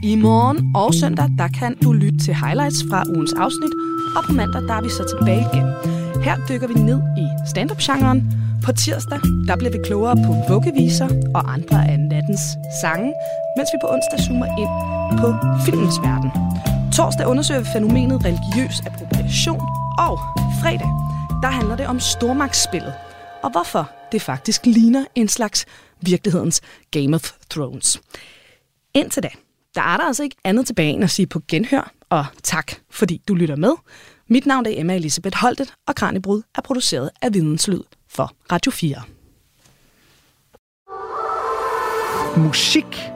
I morgen og søndag, der kan du lytte til highlights fra ugens afsnit, og på mandag, der er vi så tilbage igen. Her dykker vi ned i stand-up-genren. På tirsdag, der bliver vi klogere på vuggeviser og andre af nattens sange, mens vi på onsdag zoomer ind på filmens verden. Torsdag undersøger vi fænomenet religiøs appropriation, og fredag, der handler det om stormagtsspillet, og hvorfor det faktisk ligner en slags virkelighedens Game of Thrones. Indtil da, der er der altså ikke andet tilbage end at sige på genhør, og tak fordi du lytter med. Mit navn er Emma Elisabeth Holtet, og Kranjebrud er produceret af Videnslyd for Radio 4. Musik